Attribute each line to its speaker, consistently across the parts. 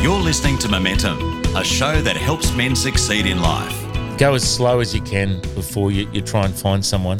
Speaker 1: You're listening to Momentum, a show that helps men succeed in life.
Speaker 2: Go as slow as you can before you, you try and find someone.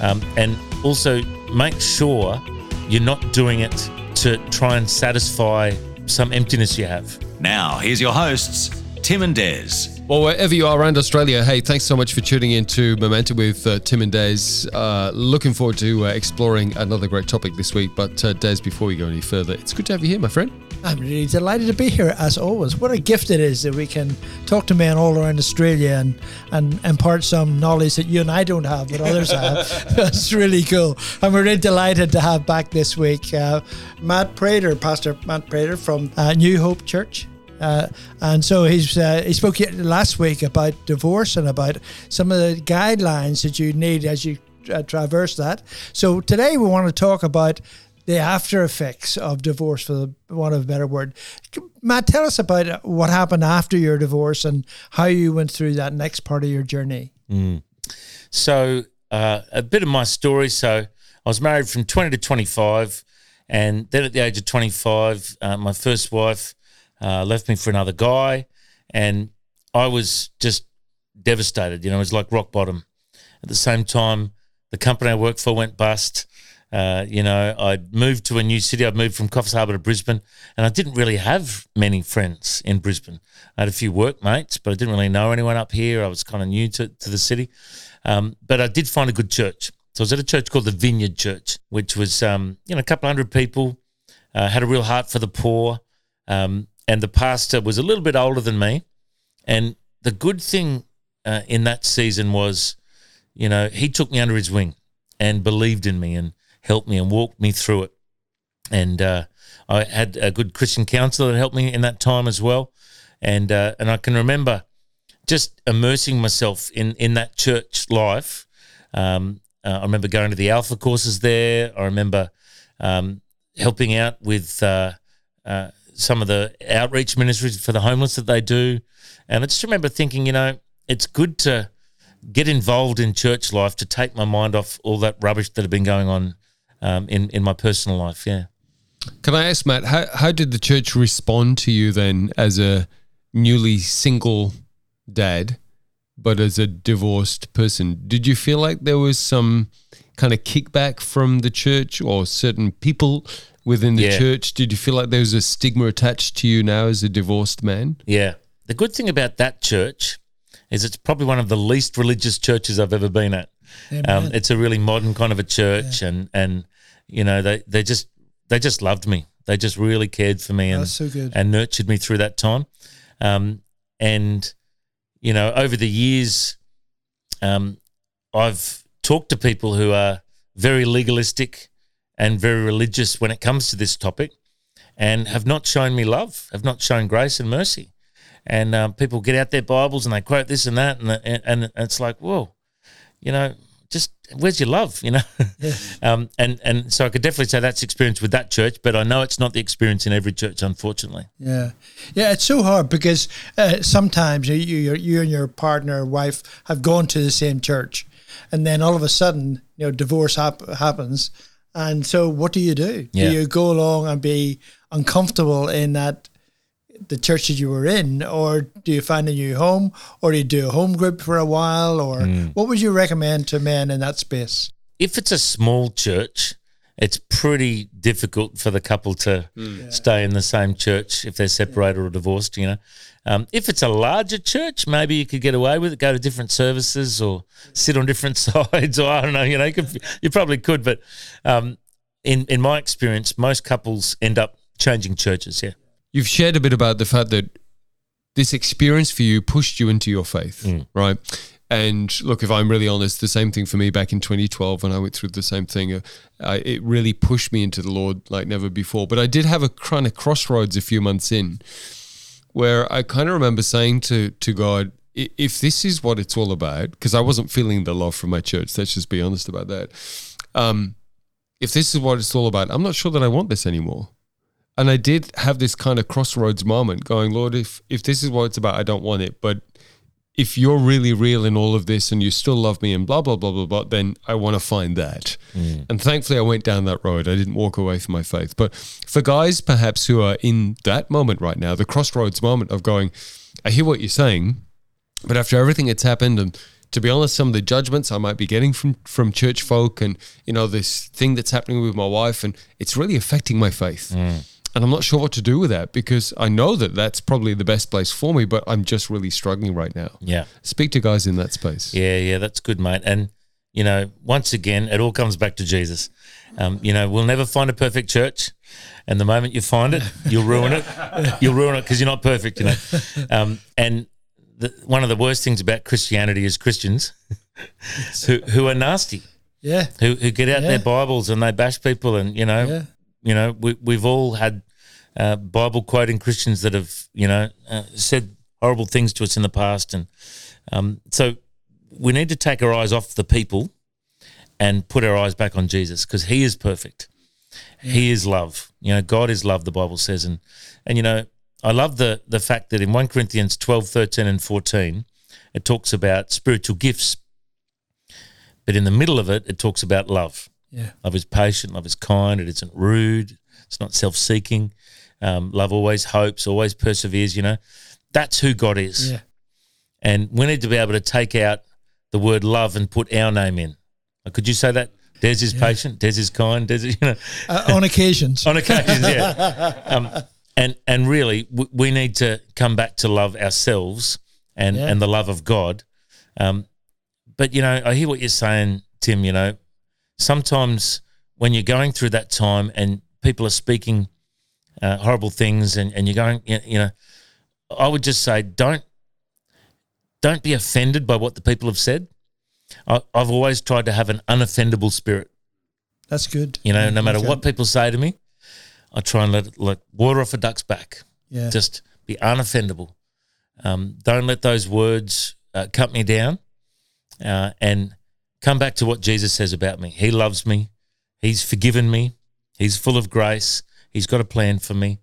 Speaker 2: Um, and also make sure you're not doing it to try and satisfy some emptiness you have.
Speaker 1: Now, here's your hosts, Tim and Des.
Speaker 3: Well, wherever you are around Australia, hey, thanks so much for tuning in to Momentum with uh, Tim and Des. Uh, looking forward to uh, exploring another great topic this week. But, uh, Des, before we go any further, it's good to have you here, my friend.
Speaker 4: I'm really delighted to be here as always. What a gift it is that we can talk to men all around Australia and, and impart some knowledge that you and I don't have, but others have. That's really cool. And we're really delighted to have back this week uh, Matt Prater, Pastor Matt Prater from uh, New Hope Church. Uh, and so he's uh, he spoke last week about divorce and about some of the guidelines that you need as you uh, traverse that. So today we want to talk about the after effects of divorce, for want of a better word. Matt, tell us about what happened after your divorce and how you went through that next part of your journey.
Speaker 2: Mm. So, uh, a bit of my story. So, I was married from 20 to 25. And then at the age of 25, uh, my first wife uh, left me for another guy. And I was just devastated. You know, it was like rock bottom. At the same time, the company I worked for went bust. Uh, you know, I'd moved to a new city. I'd moved from Coffs Harbour to Brisbane, and I didn't really have many friends in Brisbane. I had a few workmates, but I didn't really know anyone up here. I was kind of new to, to the city. Um, but I did find a good church. So I was at a church called the Vineyard Church, which was, um, you know, a couple hundred people, uh, had a real heart for the poor. Um, and the pastor was a little bit older than me. And the good thing uh, in that season was, you know, he took me under his wing and believed in me and helped me and walked me through it. And uh, I had a good Christian counselor that helped me in that time as well. And uh, and I can remember just immersing myself in in that church life. Um, uh, I remember going to the Alpha courses there. I remember um, helping out with uh, uh, some of the outreach ministries for the homeless that they do. And I just remember thinking, you know, it's good to get involved in church life to take my mind off all that rubbish that had been going on um, in in my personal life. Yeah.
Speaker 3: Can I ask Matt how how did the church respond to you then as a newly single dad, but as a divorced person? Did you feel like there was some kind of kickback from the church or certain people within the yeah. church? Did you feel like there was a stigma attached to you now as a divorced man?
Speaker 2: Yeah. The good thing about that church is it's probably one of the least religious churches I've ever been at. Um, it's a really modern kind of a church, yeah. and and you know they they just they just loved me. They just really cared for me and
Speaker 4: so
Speaker 2: and nurtured me through that time. Um, and you know over the years, um, I've talked to people who are very legalistic and very religious when it comes to this topic, and have not shown me love, have not shown grace and mercy. And um, people get out their Bibles and they quote this and that, and and, and it's like, whoa, you know, where's your love, you know? Yeah. um, and and so I could definitely say that's experience with that church, but I know it's not the experience in every church, unfortunately.
Speaker 4: Yeah, yeah, it's so hard because uh, sometimes you, you you and your partner, or wife, have gone to the same church, and then all of a sudden, you know, divorce hap- happens, and so what do you do? Yeah. Do you go along and be uncomfortable in that the church that you were in, or do you find a new home, or do you do a home group for a while, or mm. what would you recommend to men in that space?
Speaker 2: If it's a small church, it's pretty difficult for the couple to mm. stay in the same church if they're separated yeah. or divorced. You know, um, if it's a larger church, maybe you could get away with it, go to different services or sit on different sides, or I don't know. You know, you, could, you probably could, but um, in in my experience, most couples end up changing churches. Yeah.
Speaker 3: You've shared a bit about the fact that this experience for you pushed you into your faith, mm. right? And look, if I'm really honest, the same thing for me back in 2012 when I went through the same thing. Uh, I, it really pushed me into the Lord like never before. But I did have a kind of crossroads a few months in where I kind of remember saying to, to God, if this is what it's all about, because I wasn't feeling the love from my church, let's just be honest about that. Um, if this is what it's all about, I'm not sure that I want this anymore and I did have this kind of crossroads moment going, Lord, if if this is what it's about, I don't want it. But if you're really real in all of this and you still love me and blah blah blah blah blah, then I want to find that. Mm. And thankfully, I went down that road. I didn't walk away from my faith. But for guys perhaps who are in that moment right now, the crossroads moment of going, I hear what you're saying, but after everything that's happened and to be honest, some of the judgments I might be getting from from church folk and you know this thing that's happening with my wife and it's really affecting my faith. Mm. And I'm not sure what to do with that because I know that that's probably the best place for me, but I'm just really struggling right now.
Speaker 2: Yeah.
Speaker 3: Speak to guys in that space.
Speaker 2: Yeah, yeah, that's good, mate. And you know, once again, it all comes back to Jesus. Um, you know, we'll never find a perfect church, and the moment you find it, you'll ruin it. You'll ruin it because you're not perfect. You know, um, and the, one of the worst things about Christianity is Christians who who are nasty,
Speaker 4: Yeah.
Speaker 2: who who get out
Speaker 4: Yeah.
Speaker 2: their Bibles and they bash people, and you know,
Speaker 4: Yeah.
Speaker 2: You know, we we've all had uh, Bible quoting Christians that have you know uh, said horrible things to us in the past, and um, so we need to take our eyes off the people and put our eyes back on Jesus because He is perfect. He is love. You know, God is love. The Bible says, and and you know, I love the the fact that in one Corinthians 12, 13 and fourteen, it talks about spiritual gifts, but in the middle of it, it talks about love.
Speaker 4: Yeah.
Speaker 2: Love is patient. Love is kind. It isn't rude. It's not self-seeking. Um, love always hopes, always perseveres. You know, that's who God is.
Speaker 4: Yeah.
Speaker 2: And we need to be able to take out the word love and put our name in. Could you say that? Des is patient. Des is kind. Des is, you know,
Speaker 4: Uh, on occasions.
Speaker 2: on occasions, yeah. Um, and and really, w- we need to come back to love ourselves and
Speaker 4: Yeah.
Speaker 2: and the love of God. Um, but you know, I hear what you're saying, Tim. You know, sometimes when you're going through that time and people are speaking uh, horrible things, and and you're going, you know, I would just say, don't don't be offended by what the people have said. I, I've always tried to have an unoffendable spirit.
Speaker 4: That's good.
Speaker 2: You know, no matter
Speaker 4: Okay.
Speaker 2: what people say to me, I try and let it like water off a duck's back.
Speaker 4: Yeah.
Speaker 2: Just be unoffendable. Um, don't let those words uh, cut me down. Uh, and come back to what Jesus says about me. He loves me. He's forgiven me. He's full of grace. He's got a plan for me.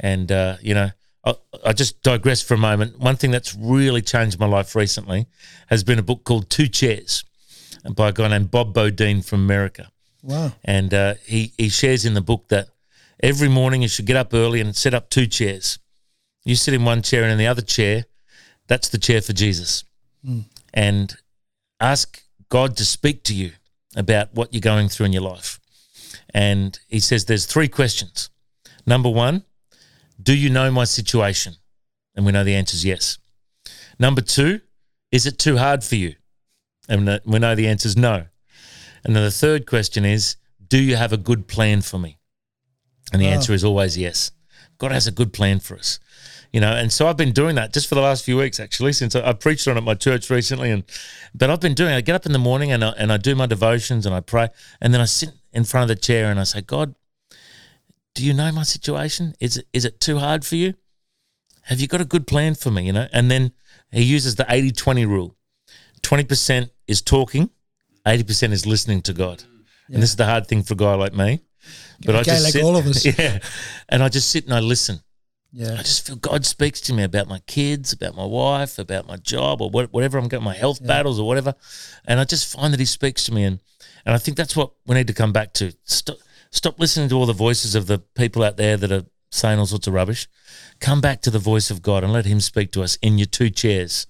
Speaker 2: And, uh, you know, I, I just digress for a moment. One thing that's really changed my life recently has been a book called Two Chairs by a guy named Bob Beaudine from America
Speaker 4: Wow.
Speaker 2: and uh, he he shares in the book that every morning you should get up early and set up two chairs. You sit in one chair and in the other chair, that's the chair for Jesus, and ask God to speak to you about what you're going through in your life. And he says there's three questions. Number one, do you know my situation? And we know the answer is yes. Number two, is it too hard for you? And we know the answer is no. And then the third question is, do you have a good plan for me? And the
Speaker 4: Wow.
Speaker 2: answer is always yes. God has a good plan for us. You know, and so I've been doing that just for the last few weeks, actually, since I, I preached on it at my church recently. And but I've been doing. I get up in the morning and I, and I do my devotions and I pray, and then I sit in front of the chair and I say, God, do you know my situation? Is it is it too hard for you? Have you got a good plan for me? You know, and then he uses the 80-20 rule. Twenty percent is talking, eighty percent is listening to God. And this is the hard thing for a guy like me. But
Speaker 4: A
Speaker 2: I just
Speaker 4: like
Speaker 2: sit,
Speaker 4: all of us.
Speaker 2: yeah, and I just sit and I listen.
Speaker 4: Yeah.
Speaker 2: I just feel God speaks to me about my kids, about my wife, about my job, or what, whatever I'm going, my health battles or whatever, and I just find that He speaks to me, and and I think that's what we need to come back to. Stop, stop listening to all the voices of the people out there that are saying all sorts of rubbish. Come back to the voice of God and let Him speak to us in your two chairs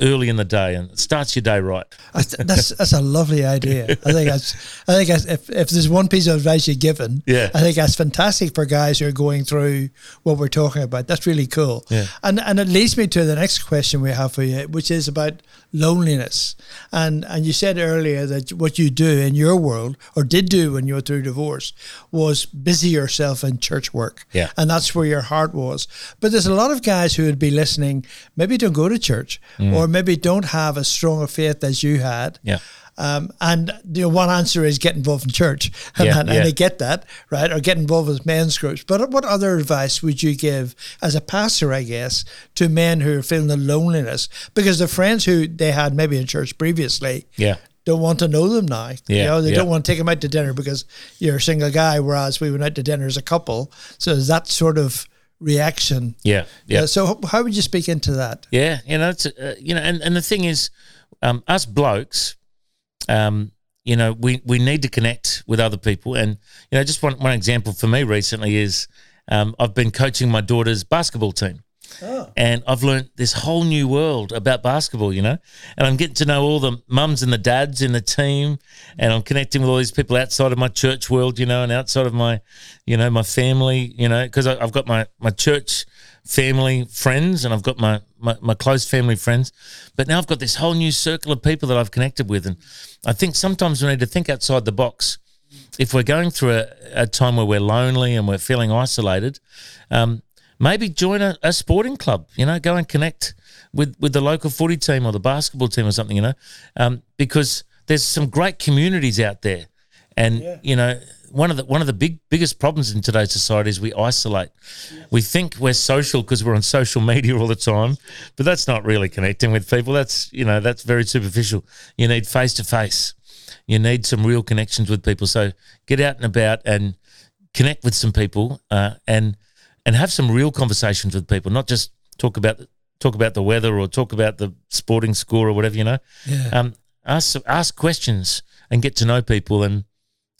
Speaker 2: early in the day, and it starts your day right.
Speaker 4: That's, that's a lovely idea. I think that's I think that's, if if there's one piece of advice you're given,
Speaker 2: Yeah.
Speaker 4: I think that's fantastic for guys who are going through what we're talking about. That's really cool.
Speaker 2: Yeah.
Speaker 4: And and it leads me to the next question we have for you, which is about loneliness. And and you said earlier that what you do in your world or did do when you were through divorce was busy yourself in church work.
Speaker 2: Yeah.
Speaker 4: And that's where your heart was. But there's a lot of guys who would be listening, maybe don't go to church mm. or maybe don't have as strong a faith as you had.
Speaker 2: Yeah.
Speaker 4: Um, and you know, one answer is get involved in church, and,
Speaker 2: Yeah,
Speaker 4: and,
Speaker 2: yeah.
Speaker 4: they get that right, or get involved with men's groups. But what other advice would you give as a pastor, I guess, to men who are feeling the loneliness because the friends who they had maybe in church previously,
Speaker 2: Yeah.
Speaker 4: don't want to know them now. you
Speaker 2: Yeah,
Speaker 4: know, they
Speaker 2: yeah.
Speaker 4: don't want to take them out to dinner because you're a single guy, whereas we went out to dinner as a couple. So is that sort of reaction.
Speaker 2: Yeah, yeah.
Speaker 4: Uh, so how would you speak into that?
Speaker 2: Yeah, you know, it's uh, you know, and, and the thing is, um, us blokes, um, you know, we we need to connect with other people, and you know, just one one example for me recently is um, I've been coaching my daughter's basketball team. And I've learned this whole new world about basketball, you know, and I'm getting to know all the mums and the dads in the team, and I'm connecting with all these people outside of my church world, you know, and outside of my, you know, my family, you know, because I've got my my church family friends and I've got my, my my close family friends, but now I've got this whole new circle of people that I've connected with, and I think sometimes we need to think outside the box. If we're going through a, a time where we're lonely and we're feeling isolated, um, maybe join a, a sporting club. You know, go and connect with with the local footy team or the basketball team or something. You know, um, because there's some great communities out there, and you know. One of the one of the big biggest problems in today's society is we isolate. We think we're social because we're on social media all the time, but that's not really connecting with people. That's you know that's very superficial. You need face to face. You need some real connections with people. So get out and about and connect with some people uh, and and have some real conversations with people, not just talk about talk about the weather or talk about the sporting score or whatever. You know,
Speaker 4: Yeah.
Speaker 2: um, ask ask questions and get to know people, and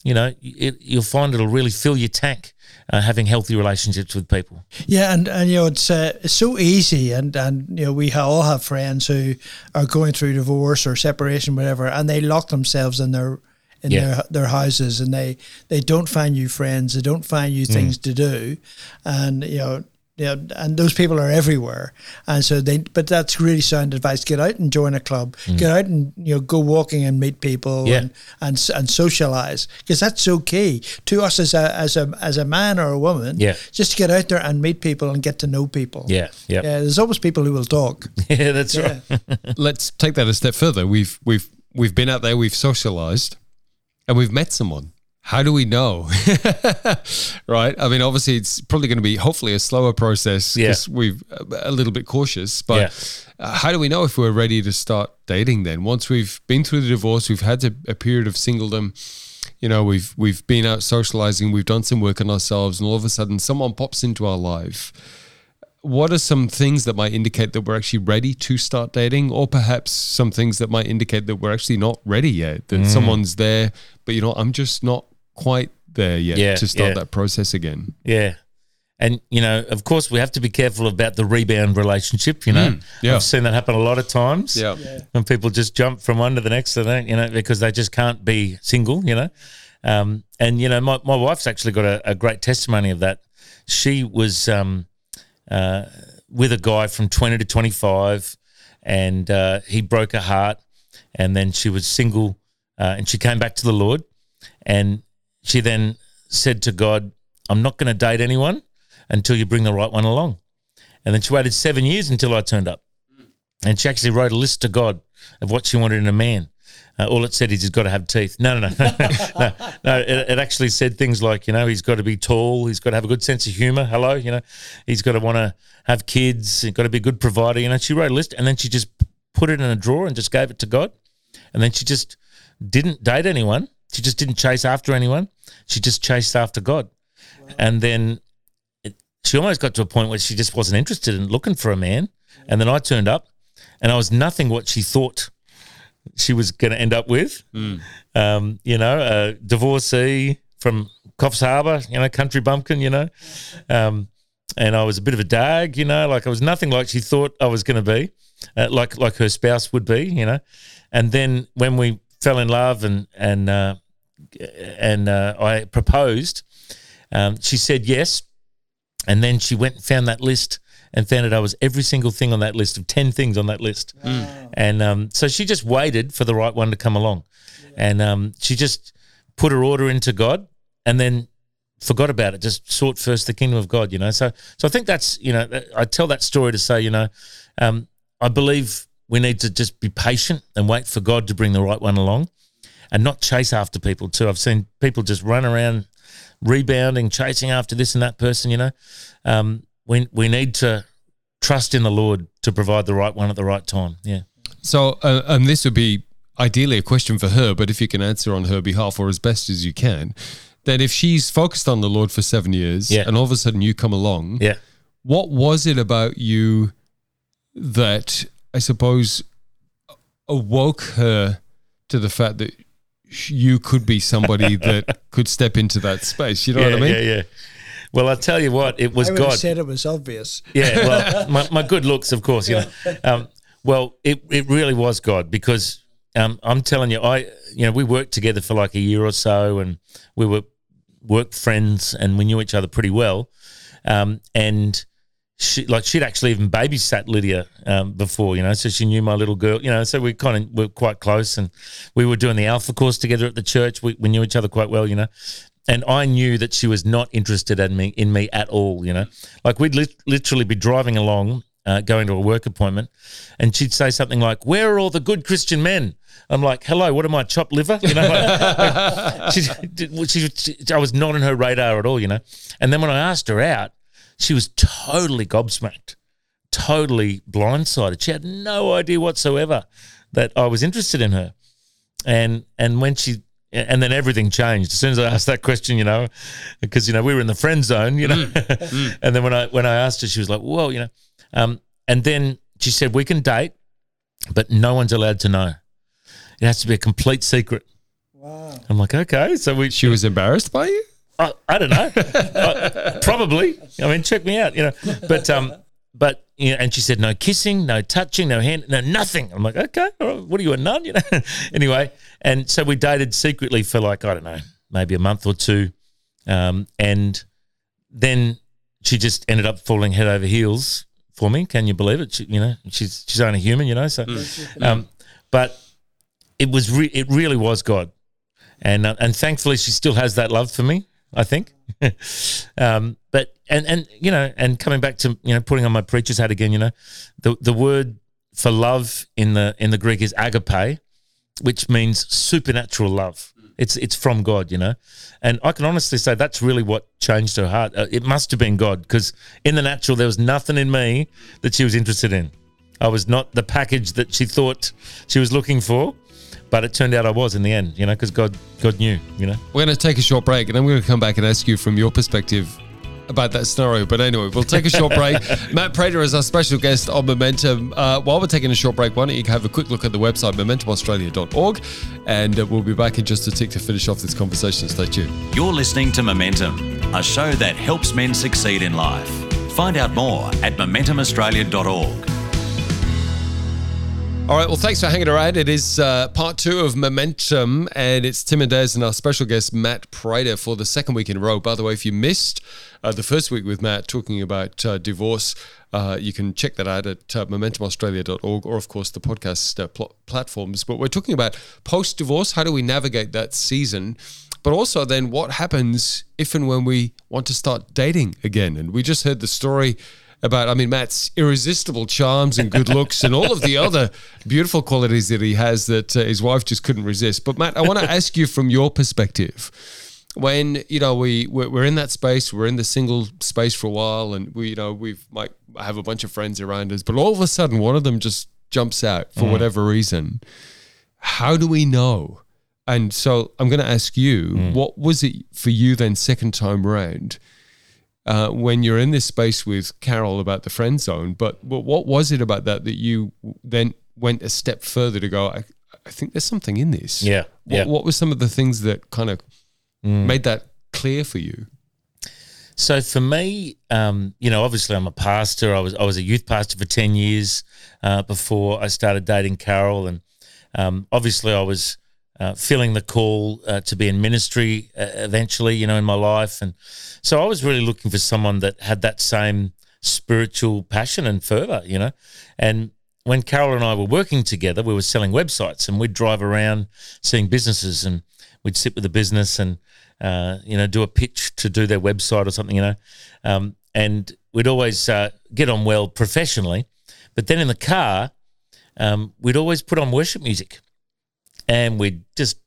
Speaker 2: you know it, you'll find it'll really fill your tank uh, having healthy relationships with people.
Speaker 4: Yeah, and, and you know it's uh, it's so easy, and and you know we all have friends who are going through divorce or separation, whatever, and they lock themselves in their in
Speaker 2: Yeah.
Speaker 4: their their houses, and they they don't find new friends, they don't find
Speaker 2: Mm.
Speaker 4: new things to do, and you know. You know, and those people are everywhere, and so they. But that's really sound advice. Get out and join a club. Get out and you know go walking and meet people
Speaker 2: Mm. Yeah.
Speaker 4: and and and socialize because that's so key to us as a as a as a man or a woman.
Speaker 2: Yeah.
Speaker 4: just to get out there and meet people and get to know people.
Speaker 2: Yeah, yeah,
Speaker 4: Yeah, there's always people who will talk.
Speaker 2: yeah. that's
Speaker 4: Yeah.
Speaker 2: right.
Speaker 3: Let's take that a step further. We've we've we've been out there, we've socialized, and we've met someone. How do we know? right? I mean, obviously, it's probably going to be hopefully a slower process
Speaker 2: Yeah.
Speaker 3: because we've a little bit cautious. But
Speaker 2: Yeah.
Speaker 3: uh, how do we know if we're ready to start dating? Then once we've been through the divorce, we've had a, a period of singledom. You know, we've we've been out socializing, we've done some work on ourselves, and all of a sudden, someone pops into our life what are some things that might indicate that we're actually ready to start dating or perhaps some things that might indicate that we're actually not ready yet that someone's there but you know i'm just not quite there yet
Speaker 2: Yeah,
Speaker 3: to start
Speaker 2: yeah.
Speaker 3: that process again
Speaker 2: Yeah. And, you know, of course, we have to be careful about the rebound relationship, you know.
Speaker 3: Mm, yeah.
Speaker 2: I've seen that happen a lot of times.
Speaker 3: yeah
Speaker 2: When people just jump from one to the next, to the next, you know, because they just can't be single, you know. Um, and, you know, my, my wife's actually got a, a great testimony of that. She was um, uh, with a guy from 20 to 25, and uh, he broke her heart. And then she was single, uh, and she came back to the Lord. And she then said to God, I'm not going to date anyone until you bring the right one along. And then she waited seven years until I turned up. And she actually wrote a list to God of what she wanted in a man. Uh, all it said is he's got to have teeth. No, no, no, no, no. It, it actually said things like, you know, he's got to be tall, he's got to have a good sense of humor. Hello, you know, he's got to want to have kids, he's got to be a good provider. You know, she wrote a list and then she just put it in a drawer and just gave it to God. And then she just didn't date anyone. She just didn't chase after anyone. She just chased after God. And then it, she almost got to a point where she just wasn't interested in looking for a man. And then I turned up and I was nothing what she thought she was going to end up with. Um, you know, a divorcee from Coffs Harbour, you know, country bumpkin, you know. Um, and I was a bit of a dag, you know, like I was nothing like she thought I was going to be, uh, like like her spouse would be, you know. And then when we fell in love and and uh, and uh, I proposed, um, she said yes. And then she went and found that list and found out I was every single thing on that list of 10 things on that list. And um, so she just waited for the right one to come along. And um, she just put her order into God and then forgot about it, just sought first the kingdom of God, you know. So, so I think that's, you know, I tell that story to say, you know, um, I believe we need to just be patient and wait for God to bring the right one along and not chase after people too. I've seen people just run around rebounding, chasing after this and that person, you know. Um, we, we need to trust in the Lord to provide the right one at the right time. Yeah.
Speaker 3: so uh, and this would be ideally a question for her but if you can answer on her behalf or as best as you can that if she's focused on the lord for seven years
Speaker 2: Yeah.
Speaker 3: and all of a sudden you come along
Speaker 2: Yeah.
Speaker 3: what was it about you that I suppose awoke her to the fact that you could be somebody that could step into that space? You know
Speaker 2: yeah,
Speaker 3: what I mean?
Speaker 2: Yeah, yeah. Well, I tell you what, it was
Speaker 4: I
Speaker 2: God.
Speaker 4: have said it was obvious.
Speaker 2: Yeah, well, my, my good looks, of course, you know. Um, well, it, it really was God because um, I'm telling you, I you know we worked together for like a year or so, and we were work friends, and we knew each other pretty well. Um, and she like she'd actually even babysat Lydia um, before, you know, so she knew my little girl, you know. So we kind of were quite close, and we were doing the Alpha course together at the church. We, we knew each other quite well, you know and I knew that she was not interested in me in me at all. You know, like we'd li- literally be driving along, uh, going to a work appointment, and she'd say something like, "Where are all the good Christian men?" I'm like, "Hello, what am I, chopped liver?" You know, like, she, she, she, I was not on her radar at all. You know, and then when I asked her out, she was totally gobsmacked, totally blindsided. She had no idea whatsoever that I was interested in her, and and when she and then everything changed as soon as I asked that question, you know, because you know we were in the friend zone, you know. Mm. and then when I when I asked her, she was like, "Well, you know," um, and then she said, "We can date, but no one's allowed to know. It has to be a complete secret." Wow. I'm like, okay, so we.
Speaker 3: She was embarrassed by you.
Speaker 2: I, I don't know. I, probably. I mean, check me out, you know. But um, but you know, and she said no kissing, no touching, no hand, no nothing. I'm like, okay, what are you a nun? You know. anyway, and so we dated secretly for like I don't know, maybe a month or two, um, and then she just ended up falling head over heels for me. Can you believe it? She, you know, she's she's only human, you know. So, mm. um, but it was re- it really was God, and uh, and thankfully she still has that love for me. I think. um, but and and you know, and coming back to you know putting on my preacher's hat again, you know, the the word for love in the in the Greek is agape, which means supernatural love. It's it's from God, you know, and I can honestly say that's really what changed her heart. Uh, it must have been God because in the natural there was nothing in me that she was interested in. I was not the package that she thought she was looking for but it turned out I was in the end, you know, because God, God knew, you know.
Speaker 3: We're going to take a short break, and I'm going to come back and ask you from your perspective about that scenario. But anyway, we'll take a short break. Matt Prater is our special guest on Momentum. Uh, while we're taking a short break, why don't you have a quick look at the website, momentumaustralia.org, and uh, we'll be back in just a tick to finish off this conversation. Stay tuned.
Speaker 1: You're listening to Momentum, a show that helps men succeed in life. Find out more at momentumaustralia.org.
Speaker 3: All right. Well, thanks for hanging around. It is uh, part two of Momentum, and it's Tim and Des and our special guest, Matt Prater, for the second week in a row. By the way, if you missed uh, the first week with Matt talking about uh, divorce, uh, you can check that out at uh, momentumaustralia.org or, of course, the podcast uh, pl- platforms. But we're talking about post divorce. How do we navigate that season? But also, then, what happens if and when we want to start dating again? And we just heard the story about, I mean, Matt's irresistible charms and good looks and all of the other beautiful qualities that he has that uh, his wife just couldn't resist. But Matt, I want to ask you from your perspective, when you know we we're in that space, we're in the single space for a while, and we you know we've might have a bunch of friends around us, but all of a sudden one of them just jumps out for mm. whatever reason. How do we know? And so I'm going to ask you, mm. what was it for you then, second time round? Uh, when you're in this space with Carol about the friend zone. But, but what was it about that that you then went a step further to go? I, I think there's something in this.
Speaker 2: Yeah.
Speaker 3: What,
Speaker 2: yeah.
Speaker 3: what were some of the things that kind of mm. made that clear for you?
Speaker 2: So for me, um, you know, obviously I'm a pastor. I was I was a youth pastor for ten years uh, before I started dating Carol, and um, obviously I was uh, feeling the call uh, to be in ministry uh, eventually, you know, in my life. And so I was really looking for someone that had that same spiritual passion and fervor, you know. And when Carol and I were working together, we were selling websites and we'd drive around seeing businesses and we'd sit with the business and, uh, you know, do a pitch to do their website or something, you know. Um, and we'd always uh, get on well professionally. But then in the car, um, we'd always put on worship music and we'd just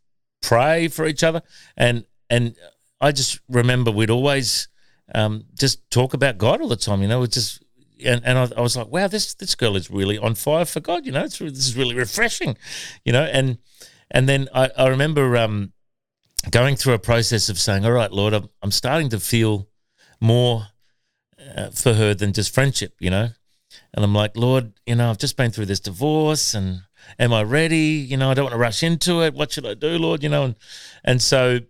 Speaker 2: pray for each other. And and I just remember we'd always um, just talk about God all the time. You know, it's just and, and I, I, was like, wow, this this girl is really on fire for God. You know, it's this is really refreshing. You know, and and then I, I remember um, going through a process of saying, all right, Lord, I'm, I'm starting to feel more uh, for her than just friendship, you know. And I'm like, Lord, you know, I've just been through this divorce, and am I ready? You know, I don't want to rush into it. What should I do, Lord? You know, and and so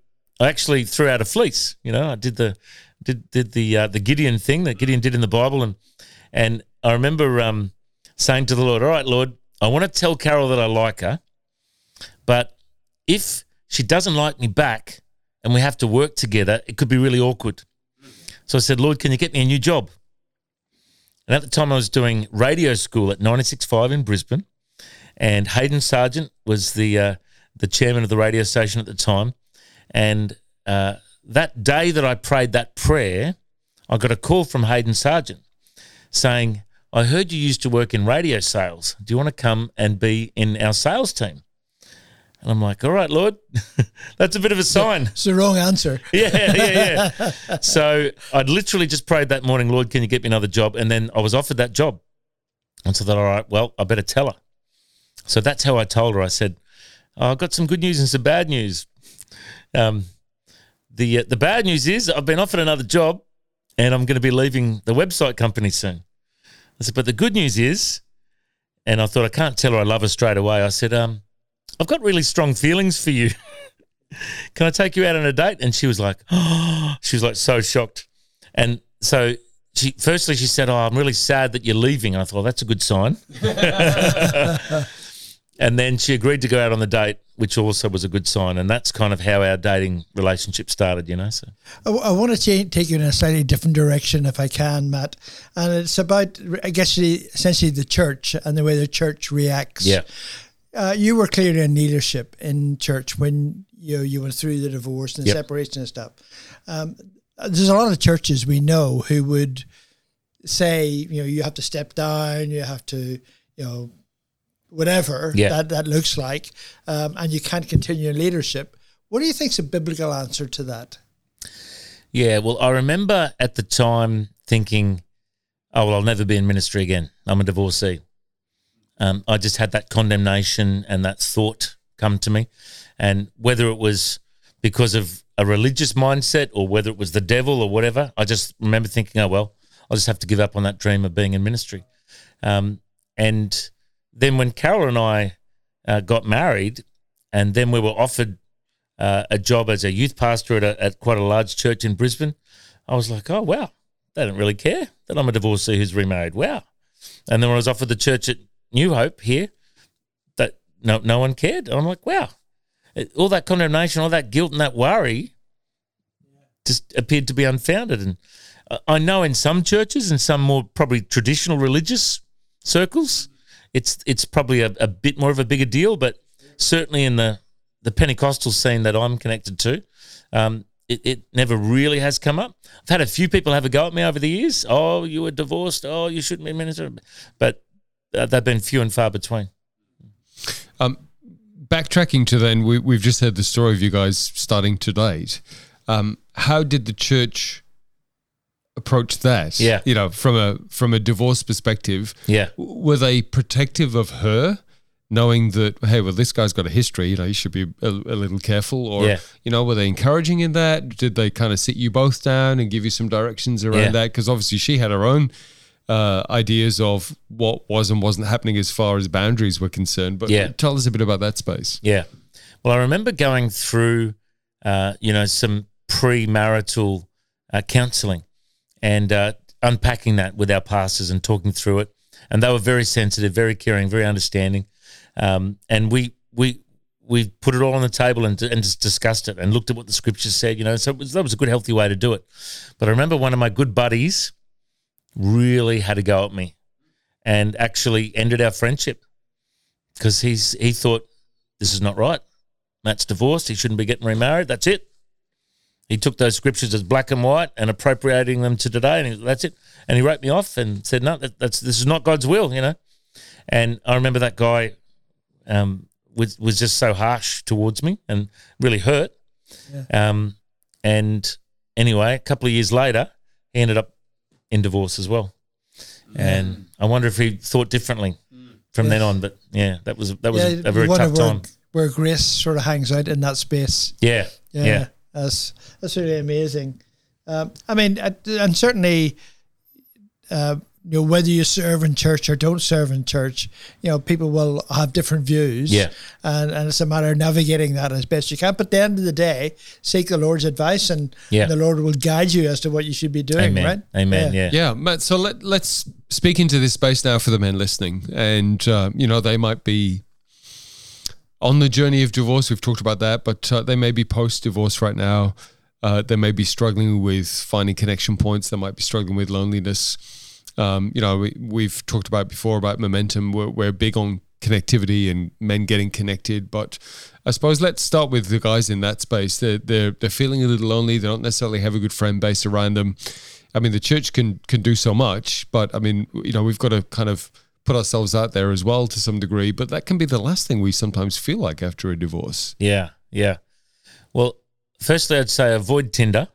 Speaker 2: I actually threw out a fleece. You know, I did the did did the uh, the Gideon thing that Gideon did in the Bible, and and I remember um, saying to the Lord, "All right, Lord, I want to tell Carol that I like her, but if she doesn't like me back and we have to work together, it could be really awkward." So I said, "Lord, can you get me a new job?" And at the time, I was doing radio school at 96.5 in Brisbane, and Hayden Sargent was the uh, the chairman of the radio station at the time, and uh, that day that I prayed that prayer, I got a call from Hayden Sargent saying, I heard you used to work in radio sales. Do you want to come and be in our sales team? And I'm like, all right, Lord, that's a bit of a sign.
Speaker 4: It's the wrong answer.
Speaker 2: yeah, yeah, yeah. so I'd literally just prayed that morning, Lord, can you get me another job? And then I was offered that job. And so I thought, all right, well, I better tell her. So that's how I told her. I said, oh, I've got some good news and some bad news. Um, the uh, the bad news is I've been offered another job, and I'm going to be leaving the website company soon. I said, but the good news is, and I thought I can't tell her I love her straight away. I said, um, I've got really strong feelings for you. Can I take you out on a date? And she was like, oh, she was like so shocked. And so she, firstly, she said, Oh, I'm really sad that you're leaving. And I thought, that's a good sign. and then she agreed to go out on the date, which also was a good sign. And that's kind of how our dating relationship started, you know. So
Speaker 4: I, I want to take you in a slightly different direction, if I can, Matt. And it's about, I guess, the, essentially the church and the way the church reacts.
Speaker 2: yeah,
Speaker 4: Uh, you were clearly in leadership in church when you know, you went through the divorce and
Speaker 2: Yep.
Speaker 4: separation and stuff. Um, there's a lot of churches we know who would say, you know, you have to step down, you have to, you know, whatever
Speaker 2: Yeah.
Speaker 4: that, that looks like, um, and you can't continue in leadership. What do you think is a biblical answer to that?
Speaker 2: Yeah, well, I remember at the time thinking, oh, well, I'll never be in ministry again. I'm a divorcee. Um, I just had that condemnation and that thought come to me. And whether it was because of a religious mindset or whether it was the devil or whatever, I just remember thinking, oh, well, I'll just have to give up on that dream of being in ministry. Um, and then when Carol and I uh, got married, and then we were offered uh, a job as a youth pastor at, a, at quite a large church in Brisbane, I was like, oh, wow, they don't really care that I'm a divorcee who's remarried. Wow. And then when I was offered the church at New Hope here, that no, no one cared. And I'm like, wow, all that condemnation, all that guilt and that worry just appeared to be unfounded. And I- know in some churches and some more probably traditional religious circles, it's it's probably a, a bit more of a bigger deal, but certainly in the the Pentecostal scene that I'm connected to, um, it, it never really has come up. I've had a few people have a go at me over the years. Oh, you were divorced. Oh, you shouldn't be a minister. But uh, they've been few and far between.
Speaker 3: Um, backtracking to then, we, we've just heard the story of you guys starting to date. Um, how did the church approach that?
Speaker 2: Yeah.
Speaker 3: you know, from a from a divorce perspective,
Speaker 2: Yeah.
Speaker 3: were they protective of her, knowing that hey, well, this guy's got a history. You know, you should be a, a little careful. Or
Speaker 2: Yeah.
Speaker 3: you know, were they encouraging in that? Did they kind of sit you both down and give you some directions around
Speaker 2: Yeah.
Speaker 3: that? Because obviously she had her own. Uh, ideas of what was and wasn't happening as far as boundaries were concerned, but
Speaker 2: Yeah.
Speaker 3: tell us a bit about that space.
Speaker 2: Yeah. Well, I remember going through, uh, you know, some premarital uh, counselling and uh, unpacking that with our pastors and talking through it. And they were very sensitive, very caring, very understanding. Um, and we we we put it all on the table and, and just discussed it and looked at what the scriptures said. You know, so was, that was a good, healthy way to do it. But I remember one of my good buddies really had a go at me and actually ended our friendship because he's he thought this is not right. Matt's divorced. He shouldn't be getting remarried. That's it. He took those scriptures as black and white and appropriating them to today, and he, that's it. And he wrote me off and said, "No, that, that's this is not God's will," you know. And I remember that guy um, was was just so harsh towards me and really hurt. Um, and anyway, a couple of years later, he ended up in divorce as well. And I wonder if he thought differently from then on. But yeah, that was that was a very tough
Speaker 4: where,
Speaker 2: time.
Speaker 4: where grace sort of hangs out in that space.
Speaker 2: Yeah,
Speaker 4: Yeah,
Speaker 2: yeah,
Speaker 4: that's that's really amazing. Um, I mean, uh, and certainly, uh, you know whether you serve in church or don't serve in church, you know people will have different views.
Speaker 2: Yeah.
Speaker 4: and and it's a matter of navigating that as best you can. But at the end of the day, seek the Lord's advice, and,
Speaker 2: Yeah.
Speaker 4: and the Lord will guide you as to what you should be doing.
Speaker 2: Amen.
Speaker 4: Right?
Speaker 2: Amen. Yeah.
Speaker 3: Yeah, Matt. So let let's speak into this space now for the men listening, and uh, you know they might be on the journey of divorce. We've talked about that, but uh, they may be post divorce right now. Uh, they may be struggling with finding connection points. They might be struggling with loneliness. Um, you know, we, we've talked about before about momentum. We're, we're big on connectivity and men getting connected, but I suppose let's start with the guys in that space. They're they're they're feeling a little lonely. They don't necessarily have a good friend base around them. I mean, the church can can do so much, but I mean, you know, we've got to kind of put ourselves out there as well to some degree. But that can be the last thing we sometimes feel like after a divorce.
Speaker 2: Yeah, yeah. Well, firstly, I'd say avoid Tinder.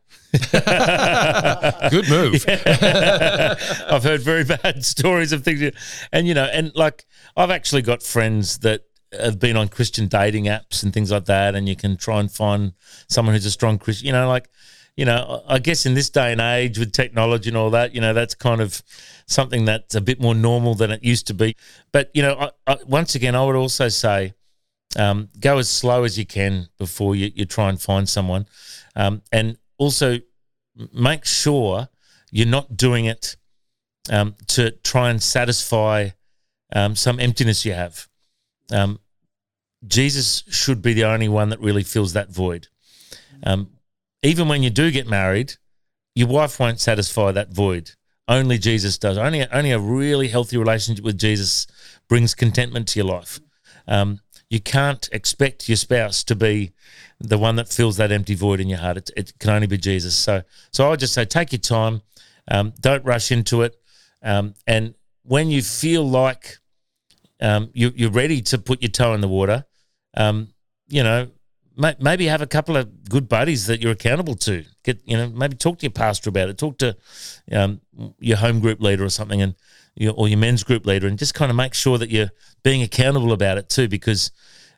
Speaker 3: Good move.
Speaker 2: I've heard very bad stories of things, and you know, and like I've actually got friends that have been on Christian dating apps and things like that, and you can try and find someone who's a strong Christian. You know, like you know, I guess in this day and age with technology and all that, you know, that's kind of something that's a bit more normal than it used to be. But you know, I, I, once again, I would also say. Um, go as slow as you can before you, you try and find someone. Um, and also make sure you're not doing it um, to try and satisfy um, some emptiness you have. Um, Jesus should be the only one that really fills that void. Um, even when you do get married, your wife won't satisfy that void. Only Jesus does. Only only a really healthy relationship with Jesus brings contentment to your life. Um, you can't expect your spouse to be the one that fills that empty void in your heart. It, it can only be Jesus. So, so I would just say, take your time. Um, don't rush into it. Um, and when you feel like um, you, you're ready to put your toe in the water, um, you know, maybe have a couple of good buddies that you're accountable to. Get, you know, maybe talk to your pastor about it. Talk to um, your home group leader or something, and your, or your men's group leader, and just kind of make sure that you're being accountable about it too, because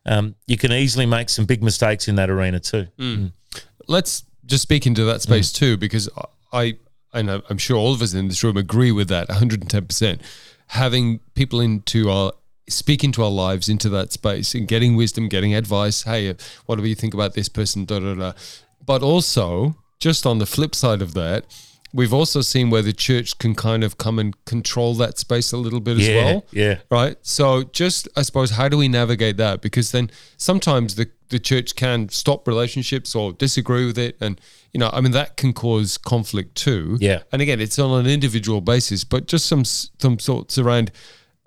Speaker 2: um, you can easily make some big mistakes in that arena too.
Speaker 3: Let's just speak into that space too, because I, I know I'm sure all of us in this room agree with that 110. percent Having people into our speak into our lives into that space and getting wisdom, getting advice. Hey, what do you think about this person? Da da da. But also, just on the flip side of that, we've also seen where the church can kind of come and control that space a little bit as
Speaker 2: Yeah,
Speaker 3: well.
Speaker 2: yeah.
Speaker 3: Right. So just I suppose how do we navigate that? Because then sometimes the the church can stop relationships or disagree with it and you know, I mean that can cause conflict too.
Speaker 2: Yeah.
Speaker 3: And again, it's on an individual basis, but just some some thoughts around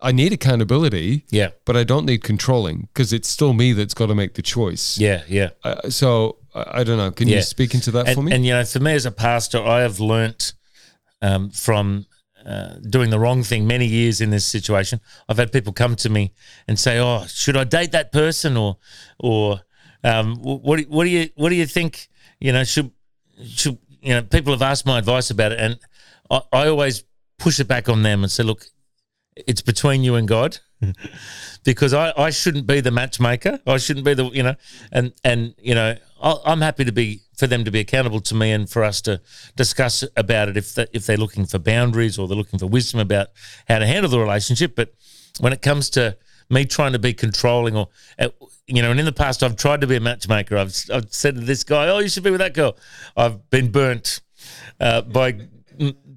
Speaker 3: I need accountability.
Speaker 2: Yeah.
Speaker 3: But I don't need controlling because it's still me that's got to make the choice.
Speaker 2: Yeah, yeah.
Speaker 3: Uh, so I, I don't know. Can
Speaker 2: Yeah.
Speaker 3: you speak into that
Speaker 2: and,
Speaker 3: for me?
Speaker 2: And you know, for me as a pastor, I have learnt um, from uh, doing the wrong thing many years in this situation. I've had people come to me and say, "Oh, should I date that person?" or, or um, what? What do you What do you think? You know, should should you know? People have asked my advice about it, and I, I always push it back on them and say, "Look, it's between you and God." because I, I shouldn't be the matchmaker. I shouldn't be the you know, and and you know, I'll, I'm happy to be for them to be accountable to me and for us to discuss about it if they, if they're looking for boundaries or they're looking for wisdom about how to handle the relationship. But when it comes to me trying to be controlling or uh, you know, and in the past I've tried to be a matchmaker. I've I've said to this guy, "Oh, you should be with that girl." I've been burnt uh, by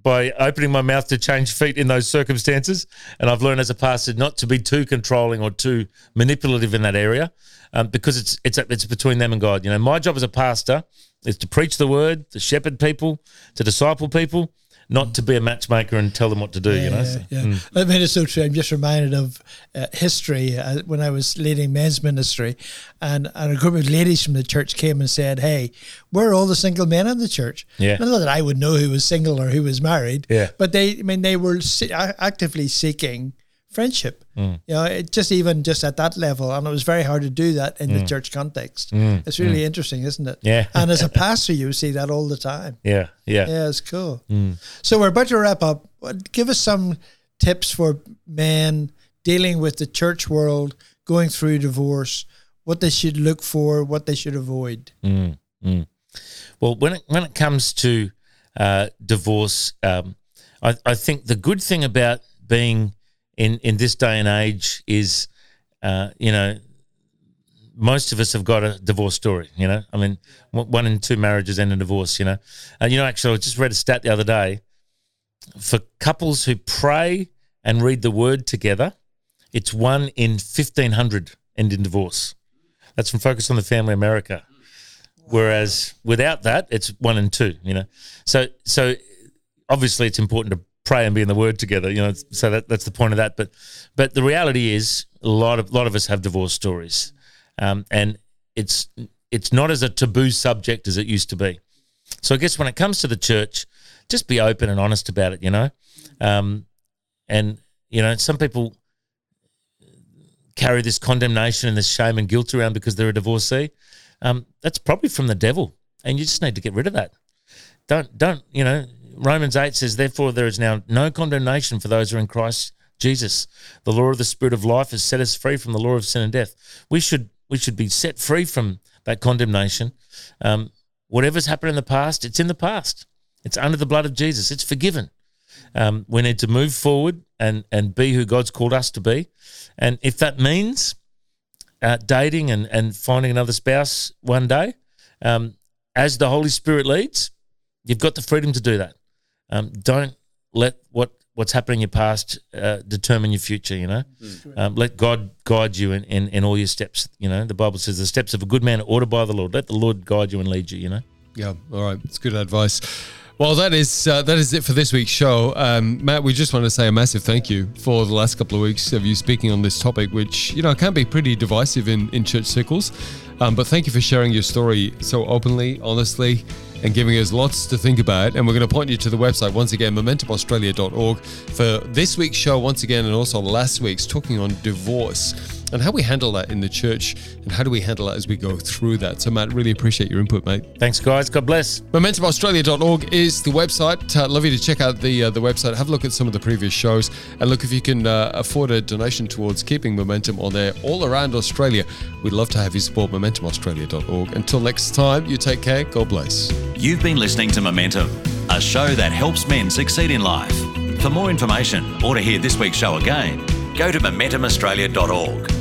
Speaker 2: by opening my mouth to change feet in those circumstances. And I've learned as a pastor not to be too controlling or too manipulative in that area, um, because it's it's it's between them and God. You know, my job as a pastor is to preach the word, to shepherd people, to disciple people, not to be a matchmaker and tell them what to do. you know,
Speaker 4: Yeah,
Speaker 2: So-
Speaker 4: yeah. I mean, it's so true. I'm just reminded of uh, history uh, when I was leading men's ministry, and, and a group of ladies from the church came and said, "Hey, we're all the single men in the church."
Speaker 2: Yeah.
Speaker 4: Not that I would know who was single or who was married.
Speaker 2: Yeah.
Speaker 4: But they, I mean, they were se- actively seeking friendship.
Speaker 2: Mm.
Speaker 4: You know, it just even just at that level, and it was very hard to do that in the church context. It's really interesting, isn't it?
Speaker 2: Mm. Yeah.
Speaker 4: And as a pastor, you see that all the time.
Speaker 2: yeah, yeah.
Speaker 4: Yeah, it's cool.
Speaker 2: Mm.
Speaker 4: So we're about to wrap up. Give us some tips for men dealing with the church world, going through divorce, what they should look for, what they should avoid.
Speaker 2: Well, when it when it comes to uh, divorce, um, I, I think the good thing about being in in this day and age is, uh, you know, most of us have got a divorce story. You know, I mean, one in two marriages end in divorce. You know, and you know, actually, I just read a stat the other day for couples who pray and read the Word together. It's one in fifteen hundred end in divorce. That's from Focus on the Family America. Whereas without that, it's one in two. You know, so so obviously it's important to pray and be in the Word together. You know, so that, that's the point of that. But but the reality is, a lot of lot of us have divorce stories, um, and it's it's not as a taboo subject as it used to be. So I guess when it comes to the church, just be open and honest about it. You know, um, and you know some people carry this condemnation and this shame and guilt around because they're a divorcee. Um, that's probably from the devil, and you just need to get rid of that. Don't don't you know Romans 8 says, Therefore, there is now no condemnation for those who are in Christ Jesus. The law of the Spirit of life has set us free from the law of sin and death. We should we should be set free from that condemnation. Um, whatever's happened in the past, it's in the past. It's under the blood of Jesus. It's forgiven. Um, we need to move forward and and be who God's called us to be. And if that means uh, dating and, and finding another spouse one day, um, as the Holy Spirit leads, you've got the freedom to do that. Um, don't let what what's happened in your past uh, determine your future. You know, mm. um, let God guide you in, in, in all your steps. You know, the Bible says the steps of a good man are ordered by the Lord. Let the Lord guide you and lead you. You know.
Speaker 3: Yeah. All right. It's good advice. Well, that is uh, that is it for this week's show. Um, Matt, we just want to say a massive thank you for the last couple of weeks of you speaking on this topic, which you know can be pretty divisive in in church circles. Um, but thank you for sharing your story so openly, honestly, and giving us lots to think about. And we're going to point you to the website once again, momentumaustralia.org, for this week's show once again, and also last week's talking on divorce and how we handle that in the church and how do we handle that as we go through that. So, Matt, really appreciate your input, mate.
Speaker 2: Thanks, guys. God bless.
Speaker 3: MomentumAustralia.org is the website. Uh, love you to check out the uh, the website. Have a look at some of the previous shows and look if you can uh, afford a donation towards keeping momentum on there all around Australia. We'd love to have you support MomentumAustralia.org. Until next time, you take care. God bless.
Speaker 1: You've been listening to Momentum, a show that helps men succeed in life. For more information or to hear this week's show again, go to MomentumAustralia.org.